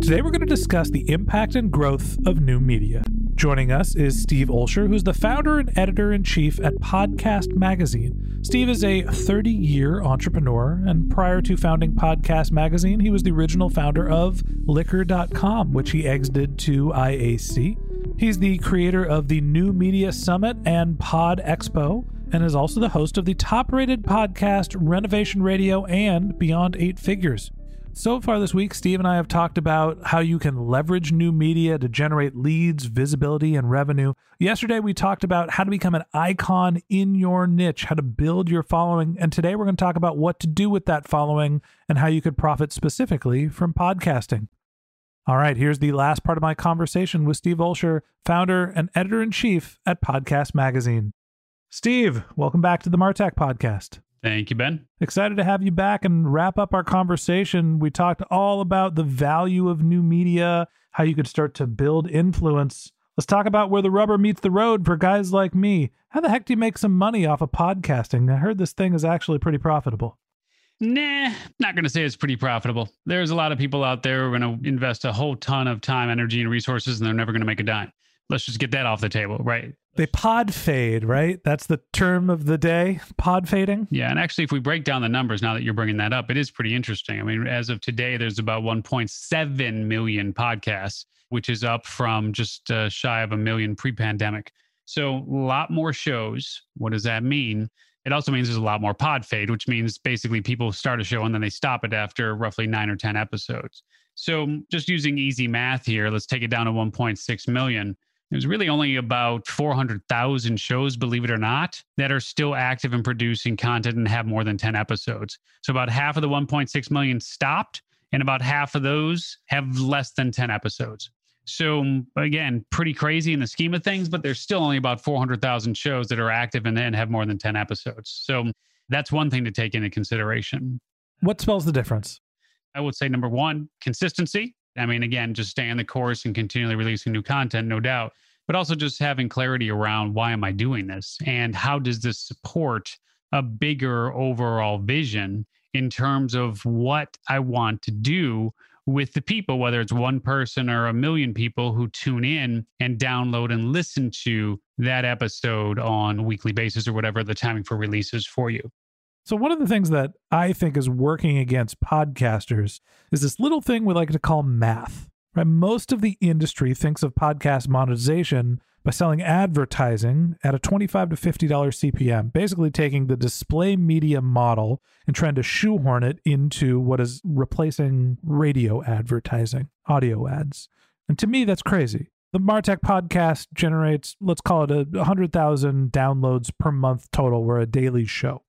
Today we're going to discuss the impact and growth of new media. Joining us is Steve Olsher, who's the founder and editor in chief at Podcast Magazine. Steve is a 30 year entrepreneur, and prior to founding Podcast Magazine, he was the original founder of Liquor.com, which he exited to IAC. He's the creator of the New Media Summit and Pod Expo, and is also the host of the top rated podcast Reinvention Radio and Beyond Eight Figures. So far this week, Steve and I have talked about how you can leverage new media to generate leads, visibility, and revenue. Yesterday, we talked about how to become an icon in your niche, how to build your following. And today, we're going to talk about what to do with that following and how you could profit specifically from podcasting. All right, here's the last part of my conversation with Steve Olsher, founder and editor in chief at Podcast Magazine. Steve, welcome back to the Martech Podcast. Thank you, Ben. Excited to have you back and wrap up our conversation. We talked all about the value of new media, how you could start to build influence. Let's talk about where the rubber meets the road for guys like me. How the heck do you make some money off of podcasting? I heard this thing is actually pretty profitable. Nah, not going to say it's pretty profitable. There's a lot of people out there who are going to invest a whole ton of time, energy, and resources, and they're never going to make a dime. Let's just get that off the table, right? They pod fade, right? That's the term of the day, pod fading. Yeah. And actually, if we break down the numbers now that you're bringing that up, it is pretty interesting. I mean, as of today, there's about 1.7 million podcasts, which is up from just uh, shy of a million pre pandemic. So, a lot more shows. What does that mean? It also means there's a lot more pod fade, which means basically people start a show and then they stop it after roughly nine or 10 episodes. So, just using easy math here, let's take it down to 1.6 million there's really only about 400,000 shows, believe it or not, that are still active and producing content and have more than 10 episodes. So about half of the 1.6 million stopped, and about half of those have less than 10 episodes. So um, again, pretty crazy in the scheme of things, but there's still only about 400,000 shows that are active and then have more than 10 episodes. So um, that's one thing to take into consideration. What spells the difference? I would say number one, consistency. I mean, again, just staying the course and continually releasing new content, no doubt, but also just having clarity around why am I doing this and how does this support a bigger overall vision in terms of what I want to do with the people, whether it's one person or a million people who tune in and download and listen to that episode on weekly basis or whatever the timing for releases for you. So, one of the things that I think is working against podcasters is this little thing we like to call math. Right? Most of the industry thinks of podcast monetization by selling advertising at a 25 to $50 CPM, basically taking the display media model and trying to shoehorn it into what is replacing radio advertising, audio ads. And to me, that's crazy. The Martech podcast generates, let's call it a 100,000 downloads per month total. We're a daily show.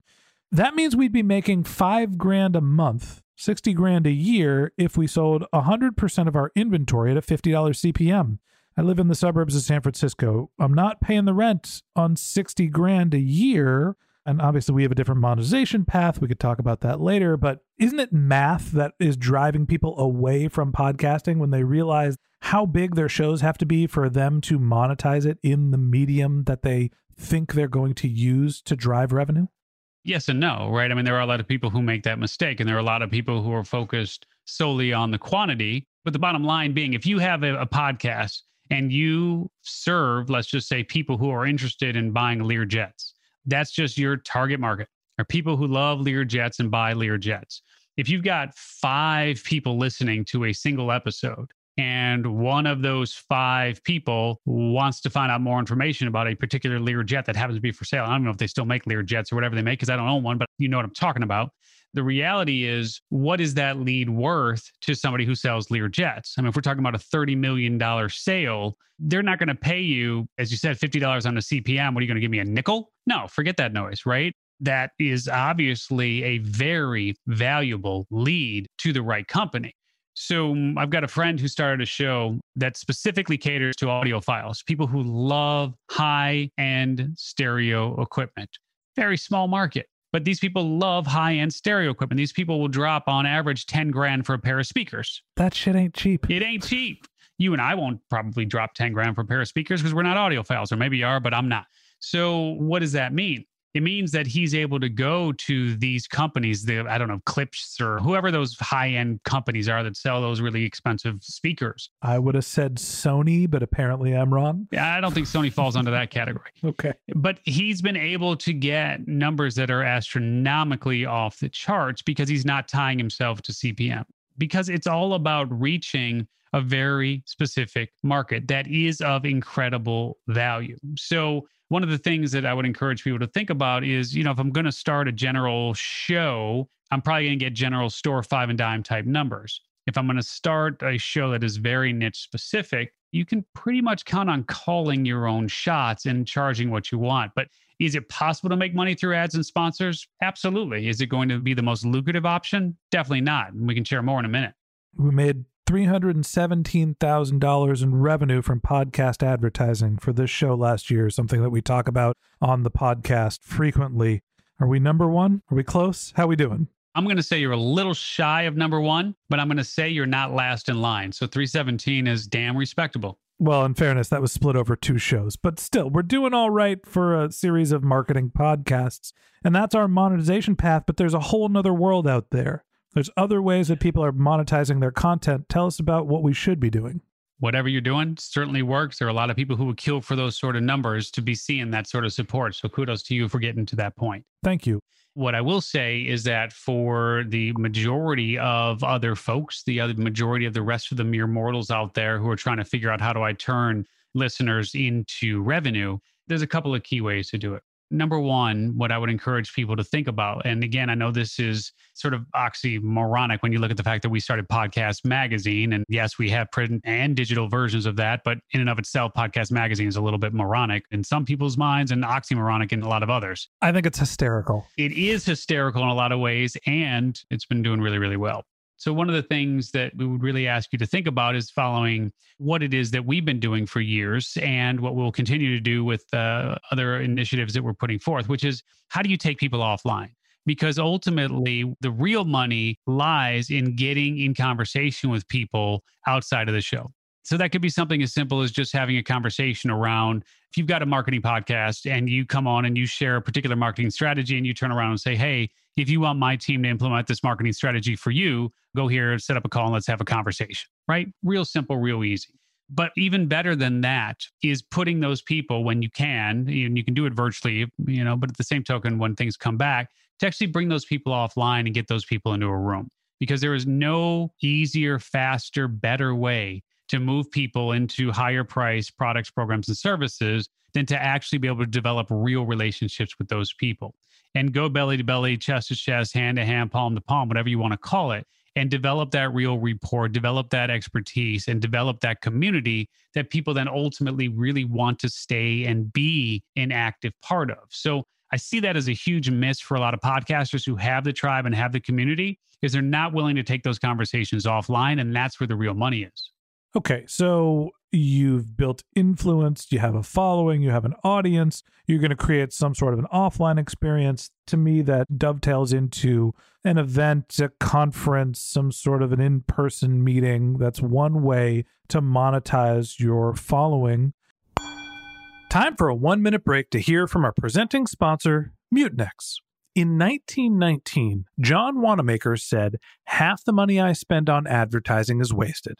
That means we'd be making five grand a month, 60 grand a year if we sold 100% of our inventory at a $50 CPM. I live in the suburbs of San Francisco. I'm not paying the rent on 60 grand a year. And obviously, we have a different monetization path. We could talk about that later. But isn't it math that is driving people away from podcasting when they realize how big their shows have to be for them to monetize it in the medium that they think they're going to use to drive revenue? Yes and no, right? I mean, there are a lot of people who make that mistake, and there are a lot of people who are focused solely on the quantity. But the bottom line being, if you have a, a podcast and you serve, let's just say, people who are interested in buying Lear jets, that's just your target market are people who love Lear jets and buy Lear jets. If you've got five people listening to a single episode, and one of those five people wants to find out more information about a particular Lear jet that happens to be for sale. I don't know if they still make Lear jets or whatever they make because I don't own one, but you know what I'm talking about. The reality is, what is that lead worth to somebody who sells Lear jets? I mean, if we're talking about a $30 million sale, they're not going to pay you, as you said, $50 on a CPM. What are you going to give me a nickel? No, forget that noise, right? That is obviously a very valuable lead to the right company. So mm, I've got a friend who started a show that specifically caters to audiophiles, people who love high end stereo equipment. Very small market. But these people love high end stereo equipment. These people will drop on average 10 grand for a pair of speakers. That shit ain't cheap. It ain't cheap. You and I won't probably drop 10 grand for a pair of speakers because we're not audiophiles, or maybe you are, but I'm not. So what does that mean? It means that he's able to go to these companies, the I don't know, Klipsch or whoever those high end companies are that sell those really expensive speakers. I would have said Sony, but apparently I'm wrong. Yeah, I don't think Sony falls under that category. Okay. But he's been able to get numbers that are astronomically off the charts because he's not tying himself to CPM. Because it's all about reaching a very specific market that is of incredible value. So one of the things that I would encourage people to think about is, you know, if I'm going to start a general show, I'm probably going to get general store five and dime type numbers. If I'm going to start a show that is very niche specific, you can pretty much count on calling your own shots and charging what you want. But is it possible to make money through ads and sponsors? Absolutely. Is it going to be the most lucrative option? Definitely not. And we can share more in a minute. We made $317,000 in revenue from podcast advertising for this show last year, something that we talk about on the podcast frequently. Are we number one? Are we close? How are we doing? I'm going to say you're a little shy of number one, but I'm going to say you're not last in line. So 317 is damn respectable. Well, in fairness, that was split over two shows, but still, we're doing all right for a series of marketing podcasts. And that's our monetization path, but there's a whole nother world out there. There's other ways that people are monetizing their content. Tell us about what we should be doing. Whatever you're doing certainly works. There are a lot of people who would kill for those sort of numbers to be seeing that sort of support. So kudos to you for getting to that point. Thank you. What I will say is that for the majority of other folks, the other majority of the rest of the mere mortals out there who are trying to figure out how do I turn listeners into revenue, there's a couple of key ways to do it number one, what I would encourage people to think about, and again, I know this is sort of oxymoronic when you look at the fact that we started Podcast Magazine. And yes, we have print and digital versions of that, but in and of itself, Podcast Magazine is a little bit moronic in some people's minds and oxymoronic in a lot of others. I think it's hysterical. It is hysterical in a lot of ways, and it's been doing really, really well. So, one of the things that we would really ask you to think about is following what it is that we've been doing for years and what we'll continue to do with uh, other initiatives that we're putting forth, which is how do you take people offline? Because ultimately, the real money lies in getting in conversation with people outside of the show. So that could be something as simple as just having a conversation around if you've got a marketing podcast and you come on and you share a particular marketing strategy and you turn around and say, Hey, if you want my team to implement this marketing strategy for you, go here, set up a call, and let's have a conversation, right? Real simple, real easy. But even better than that is putting those people when you can, and you can do it virtually, you know, but at the same token, when things come back, to actually bring those people offline and get those people into a room. Because there is no easier, faster, better way to move people into higher price products, programs, and services than to actually be able to develop real relationships with those people and go belly to belly, chest to chest, hand to hand, palm to palm, whatever you want to call it, and develop that real rapport, develop that expertise, and develop that community that people then ultimately really want to stay and be an active part of. So I see that as a huge miss for a lot of podcasters who have the tribe and have the community is they're not willing to take those conversations offline. And that's where the real money is. Okay, so you've built influence, you have a following, you have an audience, you're going to create some sort of an offline experience. To me, that dovetails into an event, a conference, some sort of an in person meeting. That's one way to monetize your following. Time for a one minute break to hear from our presenting sponsor, Mutinex. In 1919, John Wanamaker said, Half the money I spend on advertising is wasted.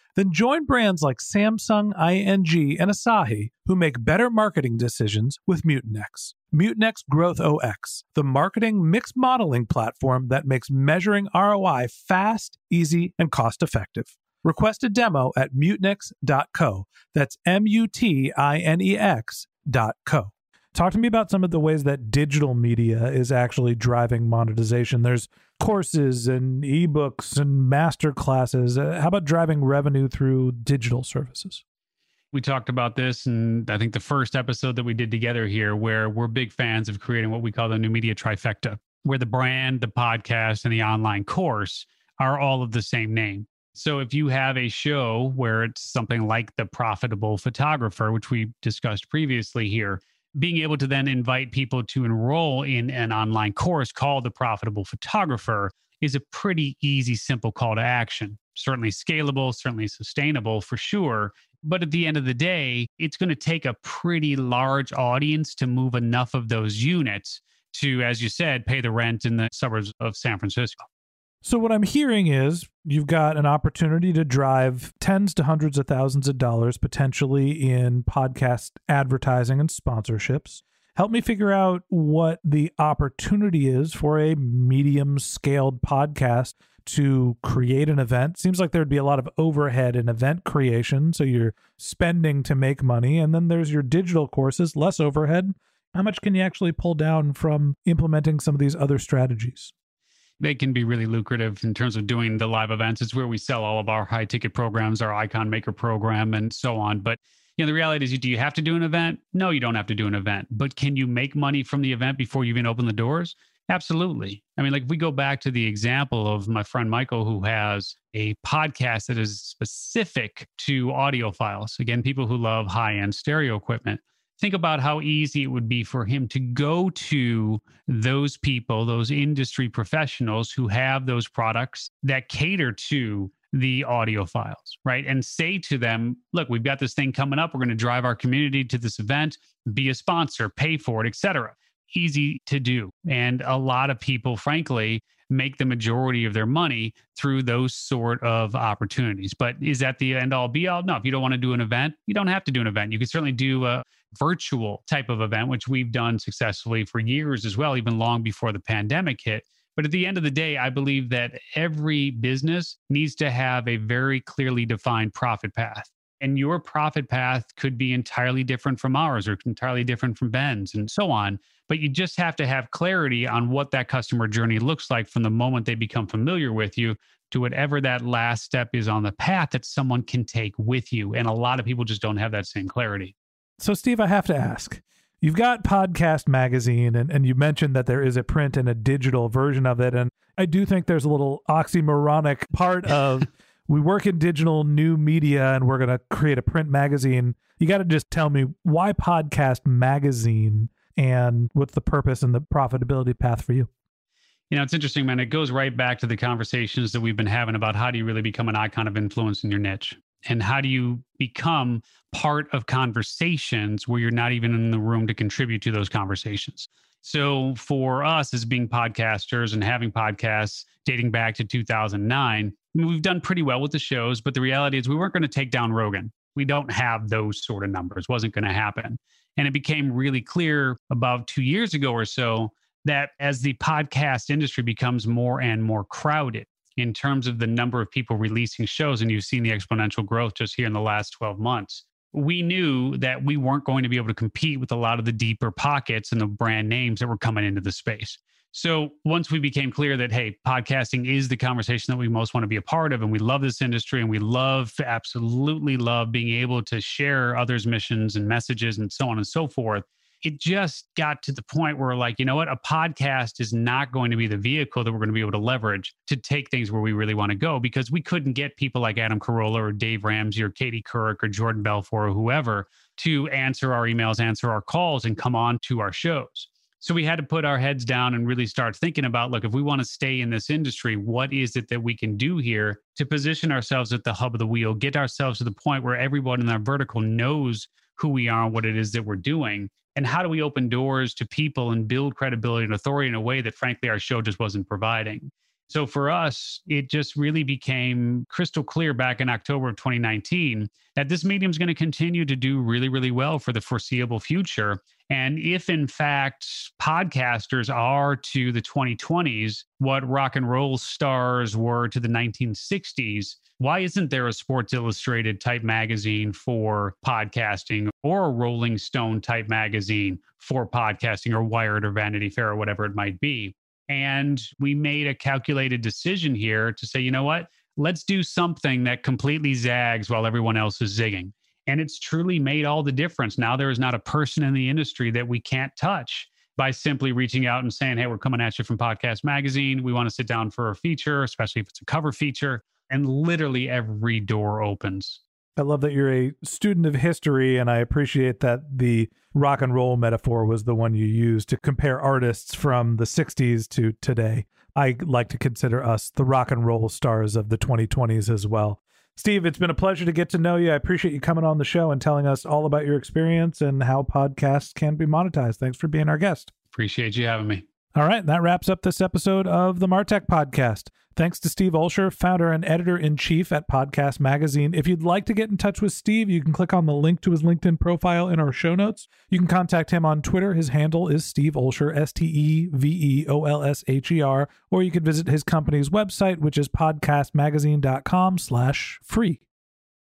Then join brands like Samsung, ING, and Asahi who make better marketing decisions with Mutinex. Mutinex GrowthOS, the marketing mix modeling platform that makes measuring ROI fast, easy, and cost effective. Request a demo at mutinex.co. That's M U T I N E X.co. Talk to me about some of the ways that digital media is actually driving monetization. There's courses and ebooks and master classes. Uh, how about driving revenue through digital services? We talked about this, and I think the first episode that we did together here, where we're big fans of creating what we call the new media trifecta, where the brand, the podcast, and the online course are all of the same name. So if you have a show where it's something like The Profitable Photographer, which we discussed previously here, being able to then invite people to enroll in an online course called The Profitable Photographer is a pretty easy, simple call to action. Certainly scalable, certainly sustainable for sure. But at the end of the day, it's going to take a pretty large audience to move enough of those units to, as you said, pay the rent in the suburbs of San Francisco. So, what I'm hearing is you've got an opportunity to drive tens to hundreds of thousands of dollars potentially in podcast advertising and sponsorships. Help me figure out what the opportunity is for a medium scaled podcast to create an event. Seems like there'd be a lot of overhead in event creation. So, you're spending to make money. And then there's your digital courses, less overhead. How much can you actually pull down from implementing some of these other strategies? They can be really lucrative in terms of doing the live events. It's where we sell all of our high ticket programs, our icon maker program, and so on. But you know, the reality is, do you have to do an event? No, you don't have to do an event. But can you make money from the event before you even open the doors? Absolutely. I mean, like if we go back to the example of my friend Michael, who has a podcast that is specific to audiophiles. Again, people who love high end stereo equipment think about how easy it would be for him to go to those people, those industry professionals who have those products that cater to the audiophiles, right? And say to them, look, we've got this thing coming up. We're going to drive our community to this event, be a sponsor, pay for it, etc. Easy to do. And a lot of people, frankly, make the majority of their money through those sort of opportunities. But is that the end all be all? No, if you don't want to do an event, you don't have to do an event. You can certainly do a virtual type of event, which we've done successfully for years as well, even long before the pandemic hit. But at the end of the day, I believe that every business needs to have a very clearly defined profit path. And your profit path could be entirely different from ours or entirely different from Ben's and so on. But you just have to have clarity on what that customer journey looks like from the moment they become familiar with you to whatever that last step is on the path that someone can take with you. And a lot of people just don't have that same clarity. So, Steve, I have to ask. You've got Podcast Magazine, and, and you mentioned that there is a print and a digital version of it. And I do think there's a little oxymoronic part of we work in digital new media and we're going to create a print magazine. You got to just tell me why podcast magazine and what's the purpose and the profitability path for you? You know, it's interesting, man. It goes right back to the conversations that we've been having about how do you really become an icon of influence in your niche? And how do you become part of conversations where you're not even in the room to contribute to those conversations? So, for us as being podcasters and having podcasts dating back to 2009, we've done pretty well with the shows, but the reality is we weren't going to take down Rogan. We don't have those sort of numbers. wasn't going to happen. And it became really clear about two years ago or so that as the podcast industry becomes more and more crowded in terms of the number of people releasing shows, and you've seen the exponential growth just here in the last 12 months, we knew that we weren't going to be able to compete with a lot of the deeper pockets and the brand names that were coming into the space. So once we became clear that, hey, podcasting is the conversation that we most want to be a part of, and we love this industry and we love, absolutely love being able to share others' missions and messages and so on and so forth. It just got to the point where, like, you know what? A podcast is not going to be the vehicle that we're going to be able to leverage to take things where we really want to go because we couldn't get people like Adam Carolla or Dave Ramsey or Katie Couric or Jordan Belfort or whoever to answer our emails, answer our calls, and come on to our shows. So we had to put our heads down and really start thinking about look, if we want to stay in this industry, what is it that we can do here to position ourselves at the hub of the wheel, get ourselves to the point where everyone in our vertical knows who we are and what it is that we're doing? And how do we open doors to people and build credibility and authority in a way that, frankly, our show just wasn't providing? So for us, it just really became crystal clear back in October of 2019 that this medium is going to continue to do really, really well for the foreseeable future. And if in fact podcasters are to the 2020s what rock and roll stars were to the 1960s, why isn't there a Sports Illustrated type magazine for podcasting or a Rolling Stone type magazine for podcasting or Wired or Vanity Fair or whatever it might be? And we made a calculated decision here to say, you know what? Let's do something that completely zags while everyone else is zigging. And it's truly made all the difference. Now there is not a person in the industry that we can't touch by simply reaching out and saying, Hey, we're coming at you from Podcast Magazine. We want to sit down for a feature, especially if it's a cover feature. And literally every door opens. I love that you're a student of history, and I appreciate that the rock and roll metaphor was the one you used to compare artists from the 60s to today. I like to consider us the rock and roll stars of the 2020s as well. Steve, it's been a pleasure to get to know you. I appreciate you coming on the show and telling us all about your experience and how podcasts can be monetized. Thanks for being our guest. Appreciate you having me. All right, that wraps up this episode of the Martech Podcast. Thanks to Steve Olsher, founder and editor in chief at Podcast Magazine. If you'd like to get in touch with Steve, you can click on the link to his LinkedIn profile in our show notes. You can contact him on Twitter. His handle is Steve Olsher, S T E V E O L S H E R, or you could visit his company's website, which is podcastmagazine.com slash free.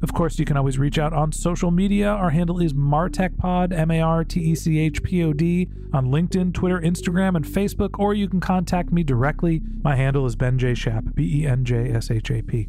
Of course, you can always reach out on social media. Our handle is MarTechPod, M A R T E C H P O D, on LinkedIn, Twitter, Instagram, and Facebook, or you can contact me directly. My handle is Ben J. Shap, B E N J S H A P.